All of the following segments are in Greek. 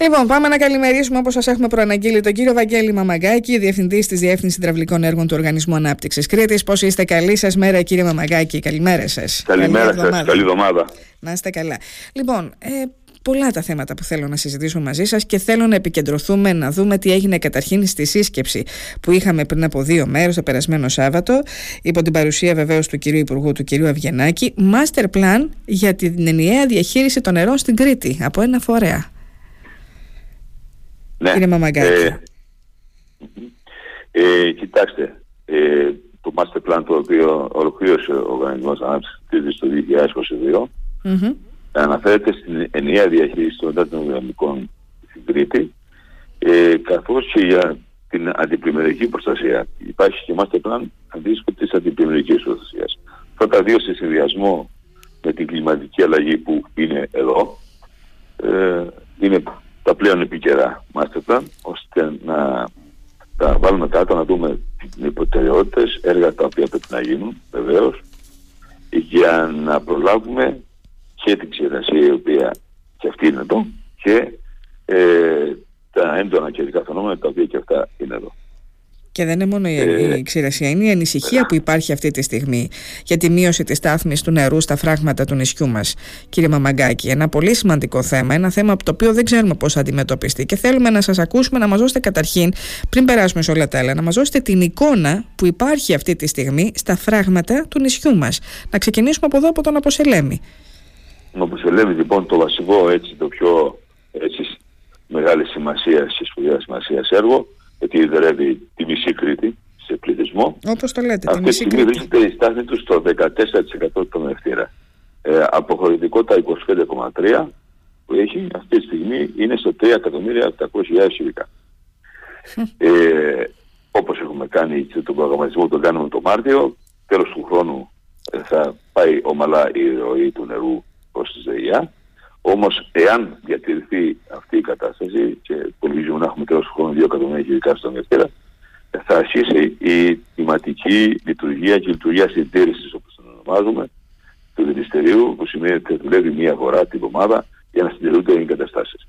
Λοιπόν, πάμε να καλημερίσουμε όπως σας έχουμε προαναγγείλει τον κύριο Βαγγέλη Μαμαγκάκη, διευθυντής της Διεύθυνσης Υδραυλικών Έργων του Οργανισμού Ανάπτυξης Κρήτης. Πώς είστε, καλή σας μέρα, κύριε Μαμαγκάκη. Καλημέρα σας. Καλημέρα σας. Καλή εβδομάδα. Να είστε καλά. Λοιπόν, ε, πολλά τα θέματα που θέλω να συζητήσω μαζί σας και θέλω να επικεντρωθούμε να δούμε τι έγινε καταρχήν στη σύσκεψη που είχαμε πριν από δύο μέρες το περασμένο Σάββατο υπό την παρουσία βεβαίως του κυρίου Υπουργού του κυρίου Αυγενάκη Master Plan για την ενιαία διαχείριση των νερών στην Κρήτη από ένα φορέα. Ναι. Κύριε Μαμαγκάκη. Ε, ε, κοιτάξτε, ε, το master plan το οποίο ολοκλήρωσε ο Οργανισμός Ανάπτυξης το 2022 mm-hmm. αναφέρεται στην ενιαία διαχείριση των δάτων δυναμικών στην Κρήτη ε, καθώς και για την αντιπλημμυρική προστασία. Υπάρχει και master plan αντίστοιχο της αντιπλημμυρικής προστασίας. Αυτά τα δύο σε συνδυασμό με την κλιματική αλλαγή που είναι εδώ ε, είναι τα πλέον επίκαιρα master ώστε να τα βάλουμε κάτω να δούμε οι προτεραιότητες, έργα τα οποία πρέπει να γίνουν βεβαίως για να προλάβουμε και την ξηρασία η οποία και αυτή είναι εδώ και ε, τα έντονα καιρικά φαινόμενα τα οποία και αυτά είναι εδώ. Και δεν είναι μόνο η, ε, ξηρασία, είναι η ανησυχία που υπάρχει αυτή τη στιγμή για τη μείωση τη στάθμη του νερού στα φράγματα του νησιού μας, κύριε Μαμαγκάκη. Ένα πολύ σημαντικό θέμα, ένα θέμα από το οποίο δεν ξέρουμε πώς θα αντιμετωπιστεί. Και θέλουμε να σας ακούσουμε να μας δώσετε καταρχήν, πριν περάσουμε σε όλα τα άλλα, να μας δώσετε την εικόνα που υπάρχει αυτή τη στιγμή στα φράγματα του νησιού μας. Να ξεκινήσουμε από εδώ, από τον Αποσελέμη. Τον Αποσελέμη, λοιπόν, το βασικό, έτσι, το πιο έτσι, μεγάλη σημασία, σε σπουδαία σημασία έργο, γιατί ιδρεύει τη μισή Κρήτη σε πληθυσμό. Όπως το λέτε, τη μισή Κρήτη. Αυτή τη στιγμή βρίσκεται η στάθμη του στο 14% των ευθύρα. Ε, αποχωρητικότητα 25,3 που έχει αυτή τη στιγμή είναι στο 3.800.000 χιλικά. ε, όπως έχουμε κάνει και τον προγραμματισμό που τον κάνουμε το Μάρτιο, τέλος του χρόνου ε, θα πάει ομαλά η ροή του νερού προς τη ΔΕΙΑ όμως εάν διατηρηθεί αυτή η κατάσταση και υπολογίζουμε να έχουμε τέλος του χρόνου 2 εκατομμύρια χιλικά στον Δευτέρα, θα αρχίσει η κλιματική λειτουργία και η λειτουργία συντήρησης όπως το ονομάζουμε του Διευθυντηρίου που σημαίνει ότι θα δουλεύει μία φορά την εβδομάδα για να συντηρούνται οι εγκαταστάσεις.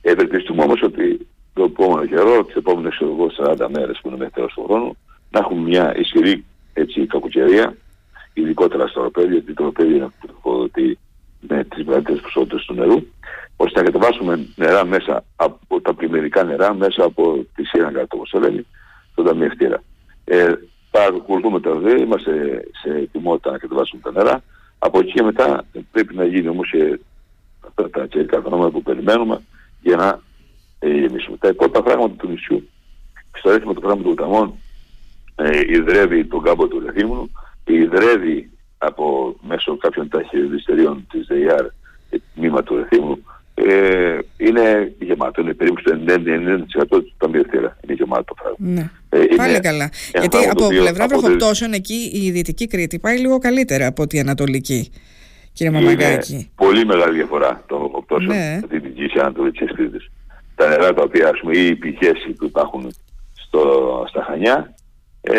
Ευελπιστούμε όμως ότι το επόμενο καιρό, τις επόμενες 40 μέρες που είναι μέχρι τέλος του χρόνου, να έχουμε μια ισχυρή έτσι, κακοκαιρία, ειδικότερα στο ροπέδιο, γιατί το ροπέδιο είναι που με τις μεγαλύτερες ποσότητες του νερού, ώστε να κατεβάσουμε νερά μέσα από τα πλημμυρικά νερά, μέσα από τη σύραγγα, όπως το λένε, στον ταμιευτήρα. Ε, παρακολουθούμε τα ΔΕ, είμαστε σε ετοιμότητα να κατεβάσουμε τα νερά. Από εκεί και μετά πρέπει να γίνει όμως και αυτά τα καιρικά φαινόμενα που περιμένουμε για να ε, γεμίσουμε. Τα υπόλοιπα πράγματα του νησιού, στο αριθμό του πράγμα του Ουταμών, ε, ιδρεύει τον κάμπο του Ρεθύμνου, ιδρεύει από μέσω κάποιων ταχυδιστερίων της ΔΕΙΑΡ τμήμα του Ρεθύμου ε, είναι γεμάτο. Είναι περίπου στο 90% του ταμιευτήρα. Είναι γεμάτο το πράγμα. Ναι. Ε, Πάλι καλά. Γιατί από πλευρά βροχοπτώσεων εκεί η Δυτική Κρήτη πάει λίγο καλύτερα από την Ανατολική. Κύριε Μαμαγκάκη. Είναι πολύ μεγάλη διαφορά των βροχοπτώσεων ναι. Δυτικής και Ανατολικής Κρήτης. Τα νερά τα οποία, ας πούμε, ή οι πηγές που υπάρχουν στο, στα Χανιά ε,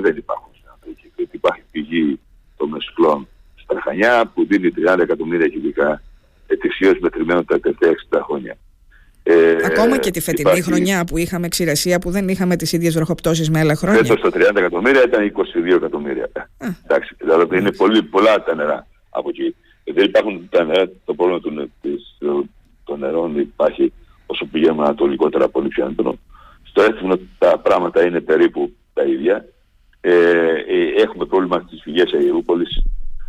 δεν υπάρχουν στην Ανατολική Κρήτη. Υπάρχει πηγή το Μεσφλόν στα Χανιά που δίνει 30 εκατομμύρια κυβικά ετησίως μετρημένο τα τελευταία 60 χρόνια. Ε, Ακόμα και τη φετινή υπάρχει... χρονιά που είχαμε ξηρασία που δεν είχαμε τις ίδιες βροχοπτώσεις με άλλα χρόνια. Φέτος το 30 εκατομμύρια ήταν 22 εκατομμύρια. Εντάξει, δηλαδή είναι πολύ, πολλά τα νερά από εκεί. Δεν υπάρχουν τα νερά, το πρόβλημα των, των νερών υπάρχει όσο πηγαίνουμε ανατολικότερα πολύ πιο έντονο. Στο έθνο τα πράγματα είναι περίπου τα ίδια. Ε, ε, έχουμε πρόβλημα στις φυγές Αερούπολης.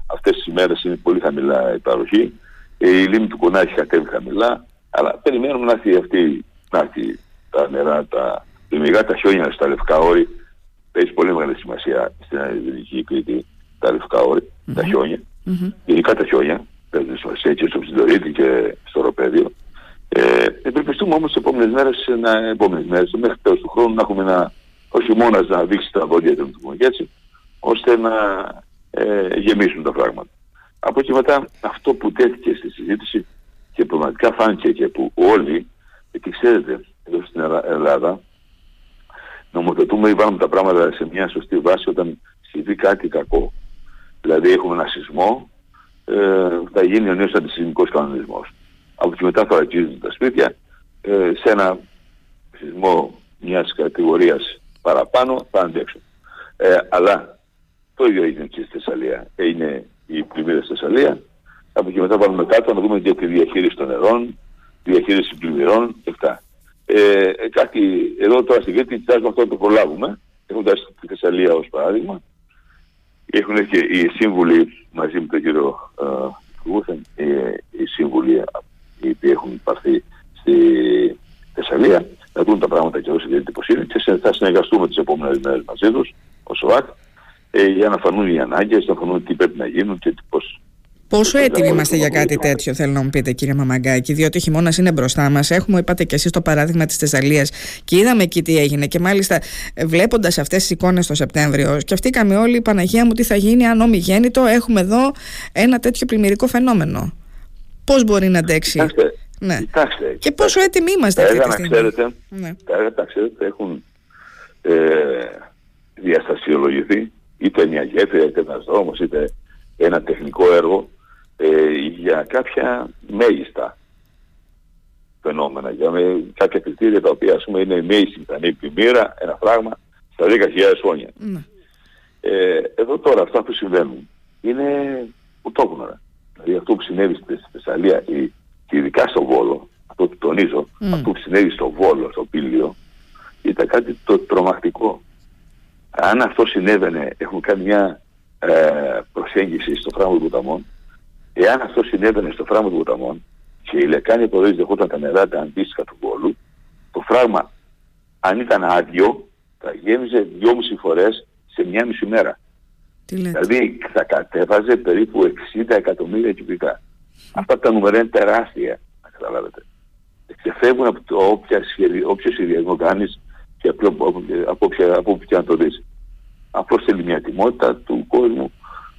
Αυτές τις ημέρες είναι πολύ χαμηλά η παροχή. Ε, η λίμνη του Κονά έχει κατέβει χαμηλά. Αλλά περιμένουμε να έρθει αυτή, να έρθει τα νερά, τα λιμιγά, τα χιόνια στα λευκά όρη. Έχει πολύ μεγάλη σημασία στην Ανατολική Κρήτη τα λευκά όρη, mm-hmm. τα χιόνια. Mm-hmm. Ειδικά τα χιόνια, παίζουν σημασία και στο Ψιλορίτη και στο Ροπέδιο. Ε, ευελπιστούμε όμως τις επόμενες μέρες, να, επόμενες μέρες, μέχρι τέλος του χρόνου να έχουμε ένα ο χειμώνας να δείξει τα βόδια του, του έτσι, ώστε να ε, γεμίσουν τα πράγματα. Από εκεί μετά αυτό που τέθηκε στη συζήτηση και πραγματικά φάνηκε και που όλοι, γιατί ξέρετε, εδώ στην Ελλάδα νομοθετούμε ή βάλουμε τα πράγματα σε μια σωστή βάση όταν συμβεί κάτι κακό. Δηλαδή έχουμε ένα σεισμό, ε, θα γίνει ο νέος αντισυσμικός κανονισμός. Από εκεί μετά θα αρχίζουν τα σπίτια, ε, σε ένα σεισμό μιας κατηγορίας παραπάνω θα αντέξουν. Ε, αλλά το ίδιο έγινε και στη Θεσσαλία. Είναι η πλημμύρα στη Θεσσαλία. Από εκεί μετά βάλουμε κάτω να δούμε για τη διαχείριση των νερών, διαχείριση πλημμυρών και αυτά. Ε, κάτι, εδώ τώρα στην Κρήτη κοιτάζουμε αυτό να το προλάβουμε. Έχοντας τη Θεσσαλία ως παράδειγμα. Έχουν και οι σύμβουλοι μαζί με τον κύριο Γούθεν, ε, οι σύμβουλοι οι οποίοι έχουν πάρθει στη Θεσσαλία να δουν τα πράγματα και όσο γίνεται πως είναι και θα συνεργαστούμε τις επόμενες μέρες μαζί τους, ο ΣΟΑΚ, ε, για να φανούν οι ανάγκες, να φανούν τι πρέπει να γίνουν και πώς Πόσο έτοιμοι είμαστε για κάτι τέτοιο, θέλω να μου πείτε, κύριε Μαμαγκάκη, διότι ο χειμώνας είναι μπροστά μας. Έχουμε, είπατε και εσείς, το παράδειγμα της Θεσσαλίας και είδαμε εκεί τι έγινε. Και μάλιστα, βλέποντας αυτές τις εικόνες το Σεπτέμβριο, σκεφτήκαμε όλοι, η Παναγία μου, τι θα γίνει αν ομιγέννητο έχουμε εδώ ένα τέτοιο πλημμυρικό φαινόμενο. Πώς μπορεί να αντέξει. Κοιτάξτε, ναι. Κοιτάξτε, και πόσο έτοιμοι είμαστε αυτή τη στιγμή. Ξέρετε, ναι. Τα έργα, ξέρετε, έχουν ε, διαστασιολογηθεί είτε μια γέφυρα, είτε ένας δρόμος, είτε ένα τεχνικό έργο ε, για κάποια μέγιστα φαινόμενα, για με, κάποια κριτήρια τα οποία ας πούμε είναι μέγιστη πιθανή πλημμύρα, ένα φράγμα στα 10.000 χρόνια. Ναι. Ε, εδώ τώρα αυτά που συμβαίνουν είναι ουτόπνορα. Δηλαδή αυτό που συνέβη στη Θεσσαλία και ειδικά στο Βόλο, αυτό που τονίζω, mm. αυτό που συνέβη στο Βόλο, στο Πύλιο, ήταν κάτι το τρομακτικό. Αν αυτό συνέβαινε, έχουμε κάνει μια ε, προσέγγιση στο φράγμα του ποταμών, εάν αυτό συνέβαινε στο φράγμα του ποταμών και η λεκάνη υποδοχή δεχόταν τα νερά τα αντίστοιχα του Βόλου, το φράγμα, αν ήταν άδειο, θα γέμιζε δυόμιση φορές σε μια μισή μέρα. Δηλαδή θα κατέβαζε περίπου 60 εκατομμύρια κυβικά. Αυτά τα νούμερα είναι τεράστια, να καταλάβετε. Ξεφεύγουν από το όποιο σχεδιασμό κάνεις και από, από, από, από όποια να το δεις. Απλώς θέλει μια τιμότητα του κόσμου.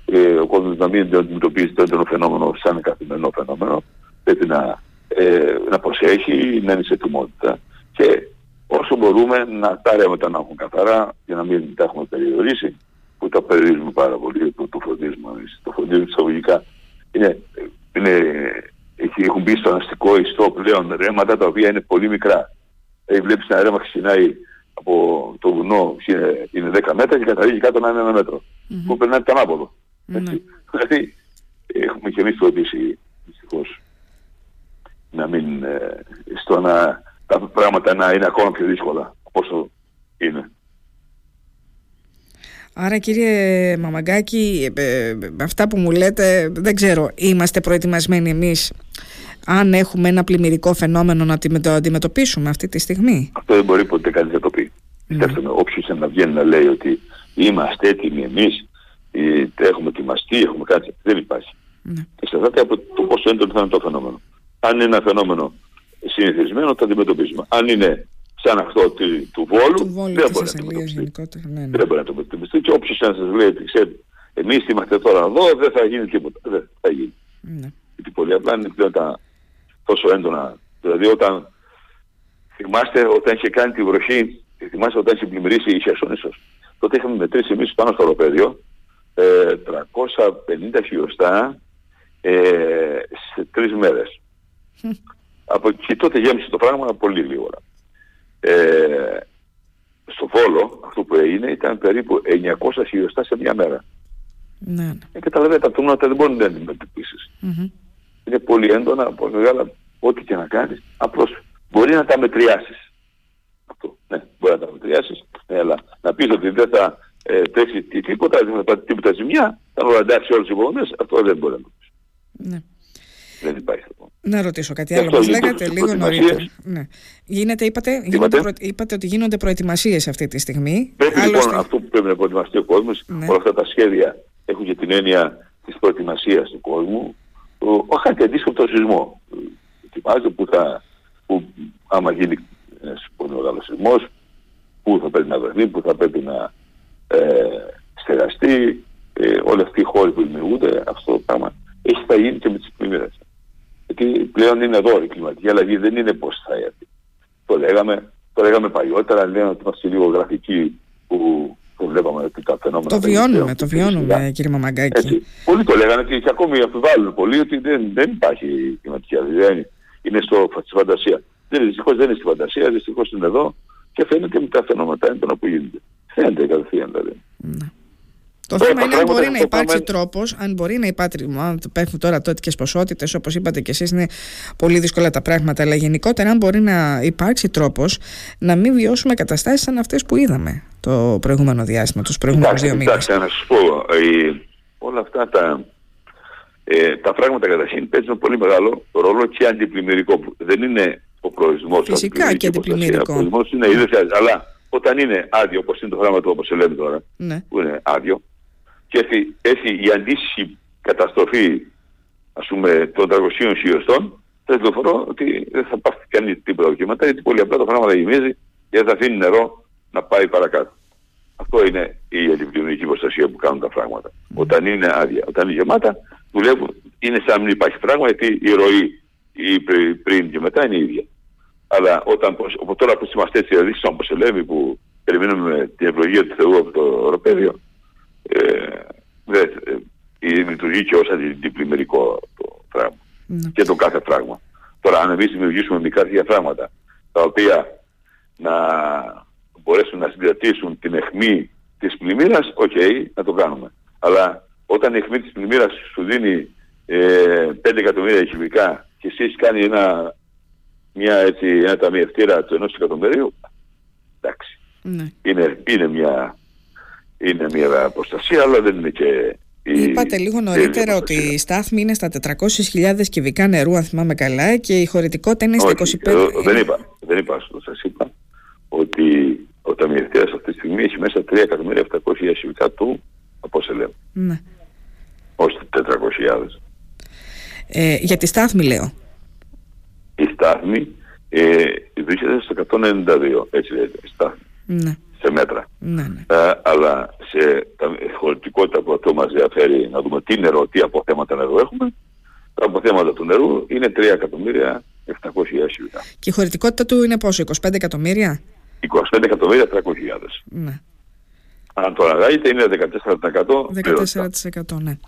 Ε, ο κόσμος να μην αντιμετωπίζει το έντονο φαινόμενο σαν καθημερινό φαινόμενο. Πρέπει να, ε, να προσέχει, να είναι σε τιμότητα. Και όσο μπορούμε να τα ρεύματα να έχουν καθαρά και να μην τα έχουμε περιορίσει, που τα περιορίζουμε πάρα πολύ, που το φροντίζουμε εμείς. Το φροντίζουμε εξαγωγικά. Είναι, είναι, έχουν μπει στο αστικό ιστό πλέον ρέματα τα οποία είναι πολύ μικρά. Δηλαδή βλέπεις ένα ρέμα ξεκινάει από το βουνό είναι, είναι 10 μέτρα και καταλήγει κάτω να είναι ένα μέτρο. Mm-hmm. Που περνάει το ανάποδο. Mm-hmm. Δηλαδή έχουμε και εμείς φροντίσει δυστυχώς να μην ε, στο να τα πράγματα να είναι ακόμα πιο δύσκολα από όσο είναι. Άρα κύριε Μαμαγκάκη, ε, ε, αυτά που μου λέτε δεν ξέρω, είμαστε προετοιμασμένοι εμείς αν έχουμε ένα πλημμυρικό φαινόμενο να το αντιμετωπίσουμε αυτή τη στιγμή; Αυτό δεν μπορεί ποτέ κανείς να το πει. Mm. Κοιτάξτε, όποιος να βγαίνει να λέει ότι είμαστε έτοιμοι εμείς, έχουμε ετοιμαστεί, έχουμε κάτι, δεν υπάρχει. Mm. Εξαρτάται από το πόσο έντονο θα είναι το φαινόμενο. Αν είναι ένα φαινόμενο συνηθισμένο, το αντιμετωπίζουμε. Αν είναι σαν αυτό του, Βόλου, του Βόλου δεν μπορεί να το αντιμετωπιστεί. Ναι, ναι. Δεν μπορεί να το αντιμετωπιστεί. Και όποιος να σας λέει ότι ξέρει, εμείς είμαστε τώρα εδώ, δεν θα γίνει τίποτα. Δεν θα γίνει. Ναι. Γιατί πολύ απλά είναι πλέον τα, τόσο έντονα. Δηλαδή όταν θυμάστε όταν είχε κάνει τη βροχή, θυμάστε όταν είχε πλημμυρίσει η Χερσόνησος, τότε είχαμε μετρήσει εμείς πάνω στο οροπέδιο ε, 350 χιλιοστά ε, σε τρεις μέρες. Από και τότε γέμισε το πράγμα πολύ λίγο. Ε, στο Βόλο αυτό που έγινε ήταν περίπου 900 χιλιοστά σε μια μέρα. Ναι. ναι. Ε, καταλαβαίνετε, τα νούμερα δεν μπορεί να αντιμετωπίσεις. Mm-hmm. Είναι πολύ έντονα, πολύ μεγάλα, ό,τι και να κάνεις, απλώς μπορεί να τα μετριάσεις. Αυτό, ναι, μπορεί να τα μετριάσεις, ναι, αλλά να πεις ότι δεν θα ε, τρέξει τίποτα, δεν θα τίποτα ζημιά, θα μπορεί να εντάξει όλες τις υποδομές, αυτό δεν μπορεί να το πεις. Ναι. Δεν υπάρχει αυτό. Να ρωτήσω κάτι άλλο. Μας λέγατε λίγο νωρίτερα. Ναι. Γίνεται, είπατε, γίνονται προ... είπατε ότι γίνονται προετοιμασίες αυτή τη στιγμή. Πρέπει Άλλωστε... λοιπόν αυτό που πρέπει να προετοιμαστεί ο κόσμος, ναι. όλα αυτά τα σχέδια έχουν και την έννοια της προετοιμασίας του κόσμου, όχι και αντίστοιχο το σεισμό. Ετοιμάζεται που θα, που άμα γίνει ένας πολύ μεγάλος σεισμός, πού θα πρέπει να βρεθεί, πού θα πρέπει να ε, στεγαστεί, ε, όλοι αυτοί οι χώροι που δημιουργούνται, αυτό το πράγμα έχει θα γίνει και με τις πλημμύρες. Γιατί πλέον είναι εδώ η κλιματική αλλαγή, δεν είναι πώς θα έρθει. Το λέγαμε, το λέγαμε παλιότερα, λέμε ότι είμαστε λίγο γραφικοί που το βλέπαμε ότι τα φαινόμενα... Το βιώνουμε, το βιώνουμε κύριε Μαμαγκάκη. Έτσι. Πολλοί το λέγανε και, και ακόμη αμφιβάλλουν πολύ ότι δεν, δεν υπάρχει κλιματική αλλαγή, είναι στο, στη φαντασία. Δεν, δυστυχώς δεν είναι στη φαντασία, δυστυχώς είναι εδώ και φαίνεται με τα φαινόματα έντονα που γίνονται. Φαίνεται κατευθείαν δηλαδή. Ναι. Το θέμα είναι αν μπορεί να υπάρξει τρόπος, αν μπορεί να υπάρξει. Αν υπάρχουν τώρα τέτοιες ποσότητες, όπως είπατε και εσείς, είναι πολύ δύσκολα τα πράγματα. Αλλά γενικότερα, αν μπορεί να υπάρξει τρόπος να μην βιώσουμε καταστάσεις σαν αυτές που είδαμε το προηγούμενο διάστημα, τους προηγούμενους δύο μήνες. Κοιτάξτε, να σας πω, ε, όλα αυτά τα, ε, τα πράγματα καταρχήν παίζουν πολύ μεγάλο ρόλο και αντιπλημμυρικό. Δεν είναι ο προορισμός Φυσικά και αντιπλημμυρικό. Ο προορισμός είναι ήδη αλλά όταν είναι άδειο, όπως είναι το πράγμα του, όπως λέμε τώρα, ναι. που είναι άδειο, και έρθει, έρθει η αντίστοιχη καταστροφή ας πούμε των 300 χιλιοστών, θα πληροφορώ ότι δεν θα πάρει κανείς τίποτα δοκίματα, γιατί πολύ απλά το πράγμα θα γεμίζει και θα αφήνει νερό να πάει παρακάτω. Αυτό είναι η αντιπλημμυρική προστασία που κάνουν τα πράγματα. Όταν είναι άδεια, όταν είναι γεμάτα, δουλεύουν, είναι σαν να μην υπάρχει πράγμα, γιατί η ροή η πριν και μετά είναι η ίδια. Αλλά όταν, τώρα που είμαστε έτσι, δηλαδή σαν λέμε που περιμένουμε την ευλογία του Θεού από το οροπέδιο, ε, δε, ε, λειτουργεί και ως αντιπλημμυρικό το πράγμα. Ναι. Και το κάθε πράγμα. Τώρα αν εμείς δημιουργήσουμε μικρά διαφράγματα τα οποία να μπορέσουν να συγκρατήσουν την αιχμή της πλημμύρας, ok, okay, να το κάνουμε. Αλλά όταν η αιχμή της πλημμύρας σου δίνει ε, 5 εκατομμύρια κυβικά και εσύ έχεις κάνει ένα, μια, έτσι, ένα ταμιευτήρα του ενός εκατομμυρίου, εντάξει. Ναι. Είναι, είναι μια είναι μια προστασία, αλλά δεν είναι και. Είπατε λίγο νωρίτερα ότι η στάθμη είναι στα 400.000 κυβικά νερού, αν θυμάμαι καλά, και η χωρητικότητα είναι στα 25. Όχι, δεν είπα. Δεν είπα. Σας είπα ότι ο ταμιευτέα αυτή τη στιγμή έχει μέσα 3.700.000 κυβικά του από λέμε. Ναι. Όχι 400.000. Ε, για τη στάθμη λέω. Η στάθμη ε, βρίσκεται στο 192, έτσι λέγεται η στάθμη. Ναι σε μέτρα. Ναι, ναι. Ε, αλλά σε τα χωρητικότητα που αυτό μας ενδιαφέρει να δούμε τι νερό, τι αποθέματα νερού έχουμε, τα αποθέματα του νερού είναι 3 εκατομμύρια 700 χιλιάδες Και η χωρητικότητα του είναι πόσο, 25 εκατομμύρια; 25 εκατομμύρια 300 Ναι. Αν το αναγάγετε είναι 14%. 14% ναι.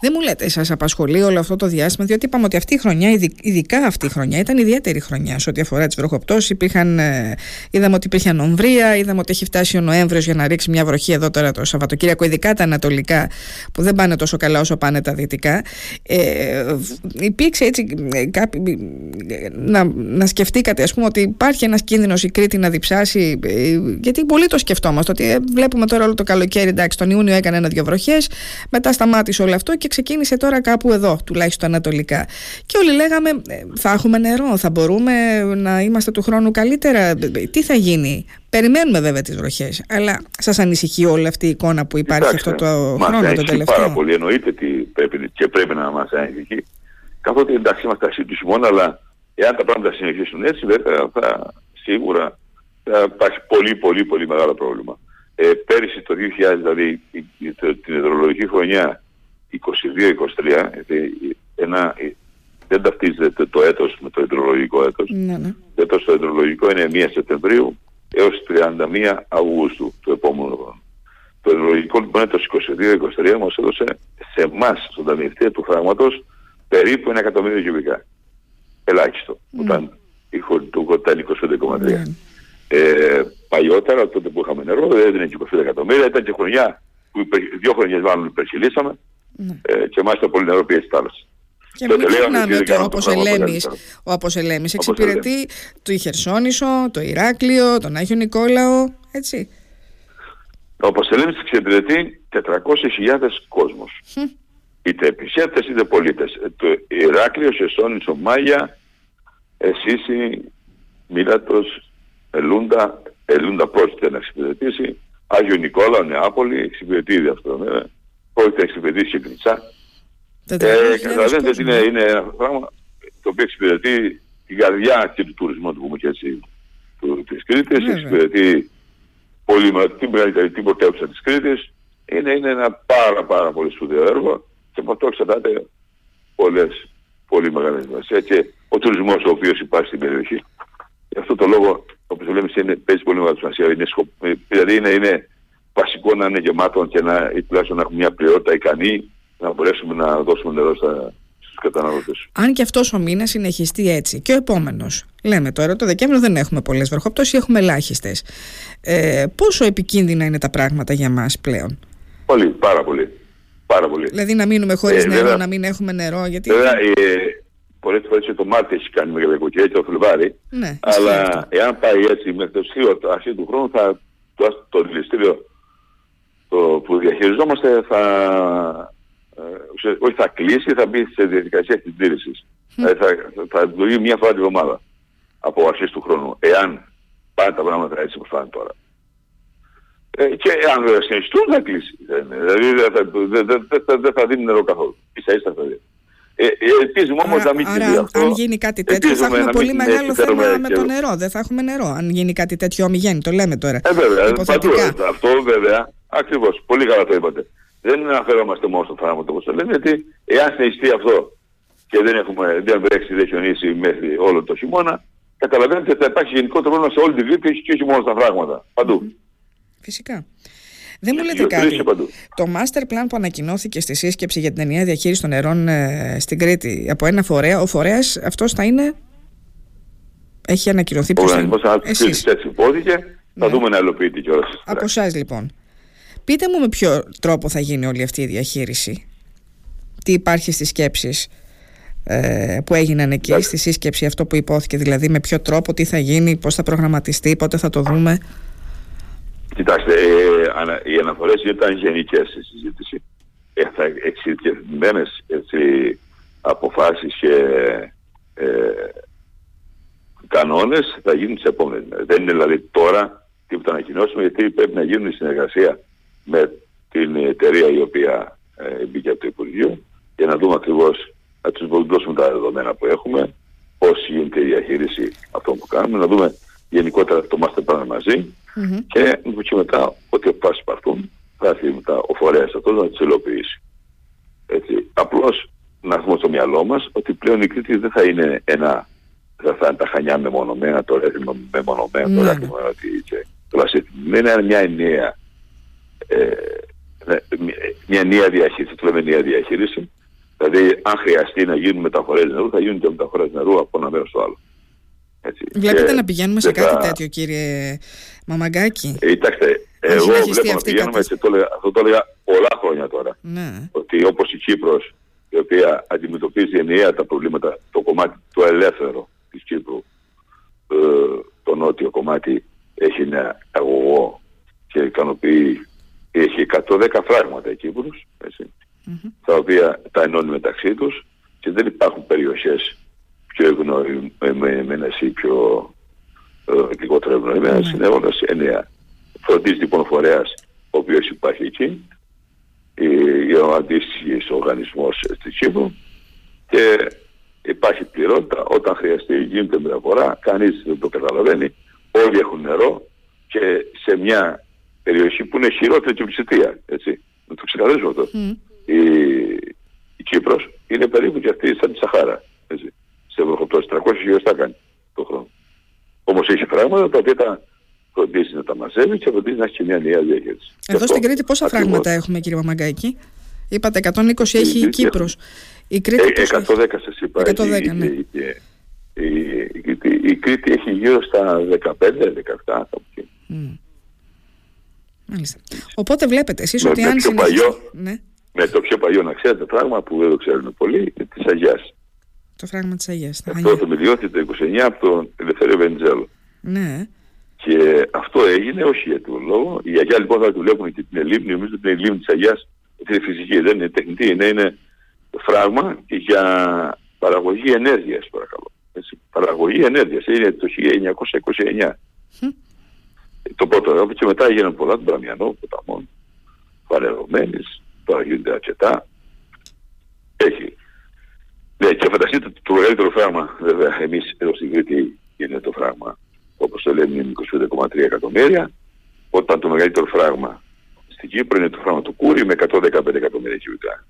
Δεν μου λέτε, σας απασχολεί όλο αυτό το διάστημα, διότι είπαμε ότι αυτή η χρονιά, ειδικά αυτή η χρονιά, ήταν ιδιαίτερη χρονιά σε ό,τι αφορά τις βροχοπτώσεις. Υπήρχαν, ε, είδαμε ότι υπήρχε ανομβρία, είδαμε ότι έχει φτάσει ο Νοέμβριος για να ρίξει μια βροχή εδώ τώρα το Σαββατοκύριακο, ειδικά τα ανατολικά που δεν πάνε τόσο καλά όσο πάνε τα δυτικά. Ε, υπήρξε έτσι ε, να, να σκεφτήκατε, ας πούμε, ότι υπάρχει ένας κίνδυνος η Κρήτη να διψάσει, ε, γιατί πολύ το σκεφτόμαστε, ότι βλέπουμε τώρα όλο το καλοκαίρι, εντάξει, τον Ιούνιο έκανε ένα-δυο βροχές, μετά σταμάτησε όλο αυτό και ξεκίνησε τώρα κάπου εδώ, τουλάχιστον ανατολικά. Και όλοι λέγαμε, ε, θα έχουμε νερό, θα μπορούμε να είμαστε του χρόνου καλύτερα. Τι θα γίνει; Περιμένουμε βέβαια τις βροχές, αλλά σας ανησυχεί όλη αυτή η εικόνα που υπάρχει αυτό το χρόνο το τελευταίο. πάρα πολύ, εννοείται ότι πρέπει, και πρέπει να μας ανησυχεί. Καθότι εντάξει είμαστε αρχή του χειμώνα, αλλά εάν τα πράγματα συνεχίσουν έτσι, βέβαια θα σίγουρα θα υπάρχει πολύ πολύ πολύ μεγάλο πρόβλημα. Ε, πέρυσι το 2000, δηλαδή την υδρολογική χρονιά 22-23, ένα, δεν ταυτίζεται το έτος με το υδρολογικό έτος. Ναι, ναι. Το έτος το υδρολογικό είναι 1 Σεπτεμβρίου έως 31 Αυγούστου του επόμενου χρόνου. Το υδρολογικό λοιπόν έτος 22-23 μας έδωσε σε εμάς στον ταμιευτή του φράγματος περίπου ένα εκατομμύριο κυβικά. Ελάχιστο. Mm. Όταν η χωρί του ήταν 25,3. Mm. Ε, παλιότερα, τότε που είχαμε νερό, δεν έδινε 25 εκατομμύρια, ήταν και χρονιά που δύο χρονιές μάλλον υπερχειλήσαμε ναι. Ε, και μάλιστα πολύ νερό πιέζει θάλασσα. Και μην ξεχνάμε ότι ο Αποσελέμης, ο Αποσελέμης εξυπηρετεί το Ιχερσόνησο, το Ηράκλειο, τον Άγιο Νικόλαο, έτσι. Ο Αποσελέμης εξυπηρετεί 400.000 κόσμος. Είτε επισκέπτες είτε πολίτες. Ε, το Ηράκλειο, Σεσόνησο, Μάγια, Εσύση, Μίλατος, Ελούντα, Ελούντα πρόκειται να εξυπηρετήσει, Άγιο Νικόλαο, Νεάπολη, εξυπηρετεί ήδη αυτό. Ναι πρόκειται να εξυπηρετήσει και κλεισά. Ε, καταλαβαίνετε ότι είναι, είναι ένα πράγμα το οποίο εξυπηρετεί την καρδιά και του τουρισμού, του πούμε και έτσι, του, της Κρήτης, εξυπηρετεί πολύ, την μεγαλύτερη την πρωτεύουσα της Κρήτης. Είναι, είναι ένα πάρα πάρα πολύ σπουδαίο έργο και από αυτό εξαρτάται πολλές, πολύ μεγάλες σημασία και ο τουρισμός ο οποίος υπάρχει στην περιοχή. Γι' αυτό το λόγο, όπως λέμε, είναι, παίζει πολύ μεγάλη σημασία. Είναι, δηλαδή είναι, είναι βασικό να είναι γεμάτο και να, τουλάχιστον να έχουμε μια πληρότητα ικανή να μπορέσουμε να δώσουμε νερό στα, στους καταναλωτές. Αν και αυτός ο μήνας συνεχιστεί έτσι και ο επόμενος, λέμε τώρα το Δεκέμβριο δεν έχουμε πολλές βροχοπτώσεις, έχουμε ελάχιστες. Ε, πόσο επικίνδυνα είναι τα πράγματα για μας πλέον; Πολύ, πάρα πολύ. Πάρα πολύ. Δηλαδή να μείνουμε χωρίς ε, νερό, να μην έχουμε νερό. Γιατί... Βέβαια, ε, πολλές φορές το Μάρτιο έχει κάνει μεγάλη και το Φλεβάρι. Ναι, αλλά εάν πάει έτσι μέχρι το σχείο το αρχή του χρόνου, θα, το, το δηληστήριο το, που διαχειριζόμαστε θα, ε, όχι θα κλείσει, θα μπει σε διαδικασία συντήρησης. Mm. θα, θα λειτουργεί μία φορά τη βδομάδα από αρχή του χρόνου, εάν πάνε τα πράγματα έτσι που πάνε τώρα. Ε, και αν δεν συνεχιστούν θα κλείσει. Δηλαδή δεν θα, δε, δε, θα δίνει νερό καθόλου. Ίσα ίσα θα δίνει. Ε, ε, ελπίζουμε όμως να μην συμβεί αυτό. Αν γίνει κάτι τέτοιο, θα έχουμε πολύ μεγάλο θέμα με το νερό. Δεν θα έχουμε νερό. Αν γίνει κάτι τέτοιο ομιγέννη, το λέμε τώρα. Ε, βέβαια. Παντού, αυτό βέβαια, ακριβώς. Πολύ καλά το είπατε. Δεν αναφερόμαστε μόνο στο θάνατο όπως το λέμε, γιατί εάν συνεχιστεί αυτό και δεν έχουμε δεν βρέξει, δεν χιονίσει μέχρι όλο το χειμώνα, καταλαβαίνετε ότι θα υπάρχει γενικότερο πρόβλημα σε όλη τη Βύπη και όχι μόνο στα φράγματα. Παντού. Φυσικά. Δεν μου λέτε κάτι. Το master plan που ανακοινώθηκε στη σύσκεψη για την ενιαία διαχείριση των νερών ε, στην Κρήτη από ένα φορέα, ο φορέας αυτός θα είναι; Έχει ανακοινωθεί ποιο θα είναι. Έτσι υπόθηκε. Θα ναι. δούμε να υλοποιείται κιόλας. Από εσάς λοιπόν. Πείτε μου με ποιο τρόπο θα γίνει όλη αυτή η διαχείριση. Τι υπάρχει στις σκέψεις ε, που έγιναν εκεί στη σύσκεψη αυτό που υπόθηκε δηλαδή με ποιο τρόπο, τι θα γίνει, πώς θα προγραμματιστεί, πότε θα το δούμε. Κοιτάξτε, ε, οι αναφορές ήταν γενικές στη συζήτηση. Ε, θα εξειδικευμένες έτσι, αποφάσεις και ε, κανόνες θα γίνουν τις επόμενες μέρες. Δεν είναι δηλαδή τώρα τίποτα να ανακοινώσουμε γιατί πρέπει να γίνουν η συνεργασία με την εταιρεία η οποία ε, μπήκε από το Υπουργείο για να δούμε ακριβώς, να τους δώσουμε τα δεδομένα που έχουμε, πώς γίνεται η διαχείριση αυτών που κάνουμε, να δούμε γενικότερα το master plan μαζί mm-hmm. και, και μετά ό,τι αποφάσεις υπάρχουν θα έρθει μετά ο φορέας αυτός να τις υλοποιήσει. Έτσι. Απλώς να έχουμε στο μυαλό μας ότι πλέον η Κρήτη δεν θα είναι ένα δεν θα είναι τα χανιά μεμονωμένα, το ρέθιμο μεμονωμένο, mm-hmm. το ρέθιμο και το λασίθι. Είναι μια ενιαία ε, ναι, μια ενιαία διαχείριση, το λέμε ενιαία διαχείριση. Δηλαδή, αν χρειαστεί να γίνουν μεταφορές νερού, θα γίνουν και μεταφορές νερού από ένα μέρος στο άλλο. Έτσι. Βλέπετε να πηγαίνουμε σε κάτι τέτοιο κύριε Μαμαγκάκη; Ε, κοιτάξτε, εγώ βλέπω να πηγαίνουμε, έτσι, το λέγα, αυτό το έλεγα πολλά χρόνια τώρα. Ναι. Ότι όπως η Κύπρος, η οποία αντιμετωπίζει ενιαία τα προβλήματα, το κομμάτι το ελεύθερο της Κύπρου, ε, το νότιο κομμάτι έχει ένα αγωγό και ικανοποιεί, έχει 110 φράγματα η Κύπρος, έτσι, mm-hmm. τα οποία τα ενώνει μεταξύ τους και δεν υπάρχουν περιοχές πιο ευνοημένες ή πιο ε, λιγότερο ευνοημένες, mm-hmm. είναι όλες εννέα. Φροντίζει λοιπόν ο φορέας ο οποίος υπάρχει εκεί, ο αντίστοιχος οργανισμός στη Κύπρο και υπάρχει πληρότητα όταν χρειαστεί γίνεται μεταφορά, κανείς δεν το καταλαβαίνει, όλοι έχουν νερό και σε μια περιοχή που είναι χειρότερη και ψητεία, έτσι, να το ξεκαθαρίσουμε αυτό. Mm. Η, η Κύπρος είναι περίπου και αυτή σαν τη Σαχάρα, έτσι σε βροχοπτώσεις 300 χιλιοστά κάνει το χρόνο. Όμως έχει πράγματα τα οποία τα φροντίζει να τα μαζεύει και φροντίζει να έχει και μια νέα διαχείριση. Εδώ στην Κρήτη πόσα ακριβώς. φράγματα έχουμε κύριε Μαμαγκάκη. Είπατε 120 η έχει η Κύπρος. Η Κρήτη ε, 110 σας είπα. 110 έχει, ναι. Η, η, η, η, Κρήτη έχει γύρω στα 15-17 από εκεί. Mm. Μάλιστα. Οπότε βλέπετε εσείς ότι αν συνεχίσει... Ναι. Με το πιο παλιό να ξέρετε πράγμα που δεν το ξέρουμε πολύ είναι της Αγιάς. Το φράγμα της Αγίας. Αυτό το μιλιώθηκε το 29 από τον Ελευθερίο Βεντζέλο. Ναι. Και αυτό έγινε όχι για τον λόγο. Οι Αγιά λοιπόν θα δουλεύουν και την Ελλήνη, νομίζω ότι η Ελλήνη της Αγιάς είναι φυσική, δεν είναι τεχνητή, είναι, είναι φράγμα για παραγωγή ενέργειας παρακαλώ. Έτσι, παραγωγή ενέργειας, είναι το 1929. Το πρώτο και μετά έγιναν πολλά των Πραμιανών, ποταμών, παρελωμένης, τώρα γίνονται αρκετά. Έχει ναι, και φανταστείτε το μεγαλύτερο φράγμα, βέβαια, εμείς εδώ στην Κρήτη είναι το φράγμα, όπως το λέμε, είναι 25,3 εκατομμύρια. Όταν το μεγαλύτερο φράγμα στην Κύπρο είναι το φράγμα του Κούρι με 115 εκατομμύρια κυβικά.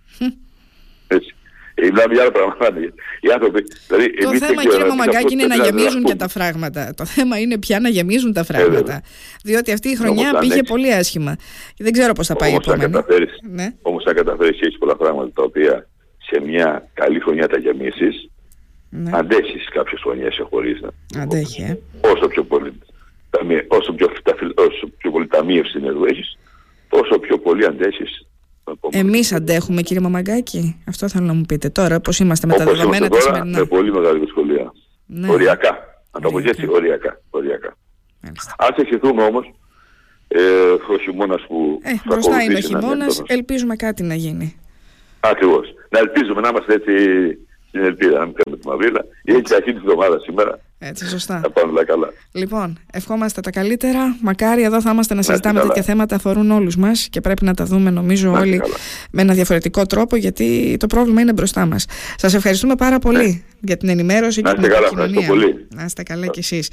Έτσι. Ε, μιλάμε για άλλα πράγματα. Οι άνθρωποι, δηλαδή, το θέμα, κύριε Μαμαγκάκη, είναι να γεμίζουν και τα φράγματα. Το θέμα είναι πια να γεμίζουν τα φράγματα. Ε, Διότι αυτή η χρονιά όμως, πήγε πολύ άσχημα. Δεν ξέρω πώς θα πάει η επόμενη. Ναι. Όμως, αν καταφέρεις και έχεις πολλά πράγματα τα οποία σε μια καλή χρονιά τα γεμίσεις, ναι. αντέχεις κάποιες χρονιές χωρίς να... Αντέχει, ε. Όσο πιο πολύ, όσο πιο, όσο πιο πολύ ταμείευση νερού έχεις, τόσο πιο πολύ αντέχεις Εμείς αντέχουμε κύριε Μαμαγκάκη, αυτό θέλω να μου πείτε τώρα, πώς είμαστε με τα δεδομένα της σημερινά. Με πολύ μεγάλη δυσκολία. Ναι. Οριακά. Να το πω έτσι, οριακά. οριακά. Ας ευχηθούμε όμως ε, ο χειμώνας που ε, θα Μπροστά είναι ο χειμώνας, ελπίζουμε κάτι να γίνει. Ακριβώς. Να ελπίζουμε να είμαστε έτσι στην ελπίδα, να μην κάνουμε τη μαυρίλα. Η έτσι αρχή της εβδομάδας σήμερα. Έτσι, σωστά. Θα πάνε όλα καλά. Λοιπόν, ευχόμαστε τα καλύτερα. Μακάρι εδώ θα είμαστε να συζητάμε τέτοια θέματα, αφορούν όλους μας και πρέπει να τα δούμε, νομίζω, όλοι με ένα διαφορετικό τρόπο, γιατί το πρόβλημα είναι μπροστά μας. Σας ευχαριστούμε πάρα πολύ ναι. για την ενημέρωση και την επικοινωνία. Πολύ. Να είστε καλά κι εσείς.